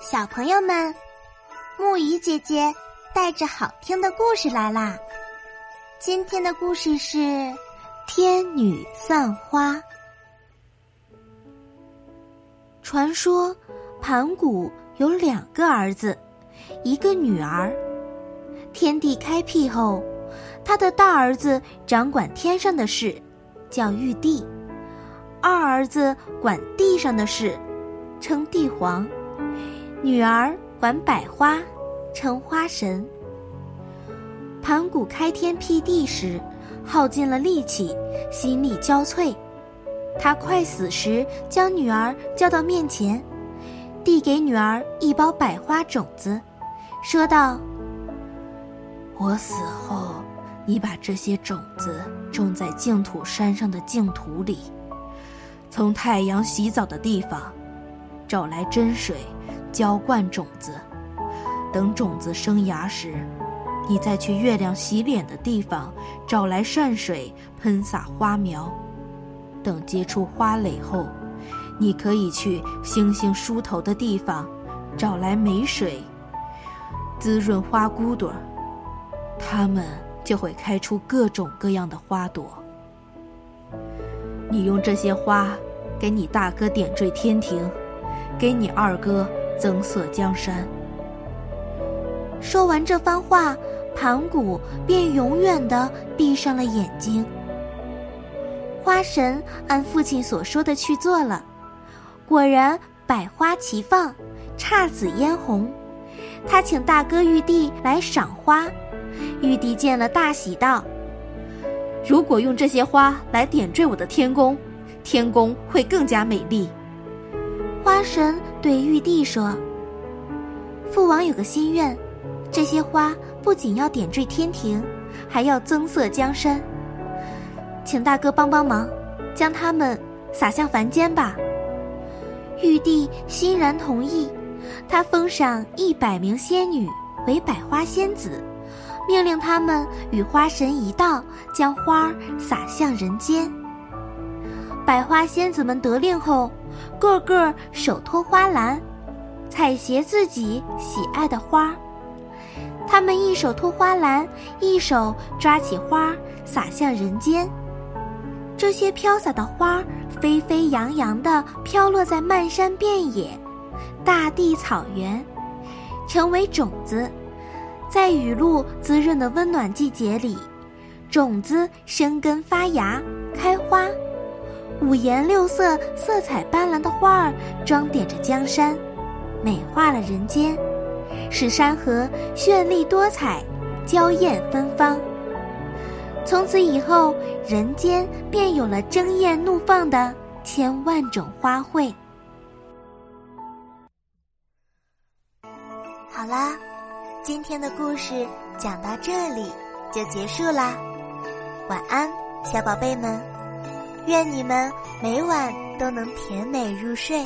小朋友们，木鱼姐姐带着好听的故事来啦！今天的故事是《天女散花》。传说盘古有两个儿子，一个女儿。天地开辟后，他的大儿子掌管天上的事，叫玉帝；二儿子管地上的事，称帝皇。女儿管百花，称花神。盘古开天辟地时，耗尽了力气，心力交瘁。他快死时，将女儿叫到面前，递给女儿一包百花种子，说道：“我死后，你把这些种子种在净土山上的净土里，从太阳洗澡的地方找来真水。”浇灌种子，等种子生芽时，你再去月亮洗脸的地方找来善水喷洒花苗。等结出花蕾后，你可以去星星梳头的地方找来美水滋润花骨朵，它们就会开出各种各样的花朵。你用这些花给你大哥点缀天庭，给你二哥。增色江山。说完这番话，盘古便永远的闭上了眼睛。花神按父亲所说的去做了，果然百花齐放，姹紫嫣红。他请大哥玉帝来赏花，玉帝见了大喜道：“如果用这些花来点缀我的天宫，天宫会更加美丽。”花神对玉帝说：“父王有个心愿，这些花不仅要点缀天庭，还要增色江山。请大哥帮帮忙，将它们撒向凡间吧。”玉帝欣然同意，他封赏一百名仙女为百花仙子，命令他们与花神一道将花撒向人间。百花仙子们得令后。个个手托花篮，采撷自己喜爱的花。他们一手托花篮，一手抓起花洒向人间。这些飘洒的花飞飞扬扬地飘落在漫山遍野、大地草原，成为种子。在雨露滋润的温暖季节里，种子生根发芽、开花。五颜六色、色彩斑斓的花儿装点着江山，美化了人间，使山河绚丽多彩、娇艳芬芳。从此以后，人间便有了争艳怒放的千万种花卉。好啦，今天的故事讲到这里就结束啦，晚安，小宝贝们。愿你们每晚都能甜美入睡。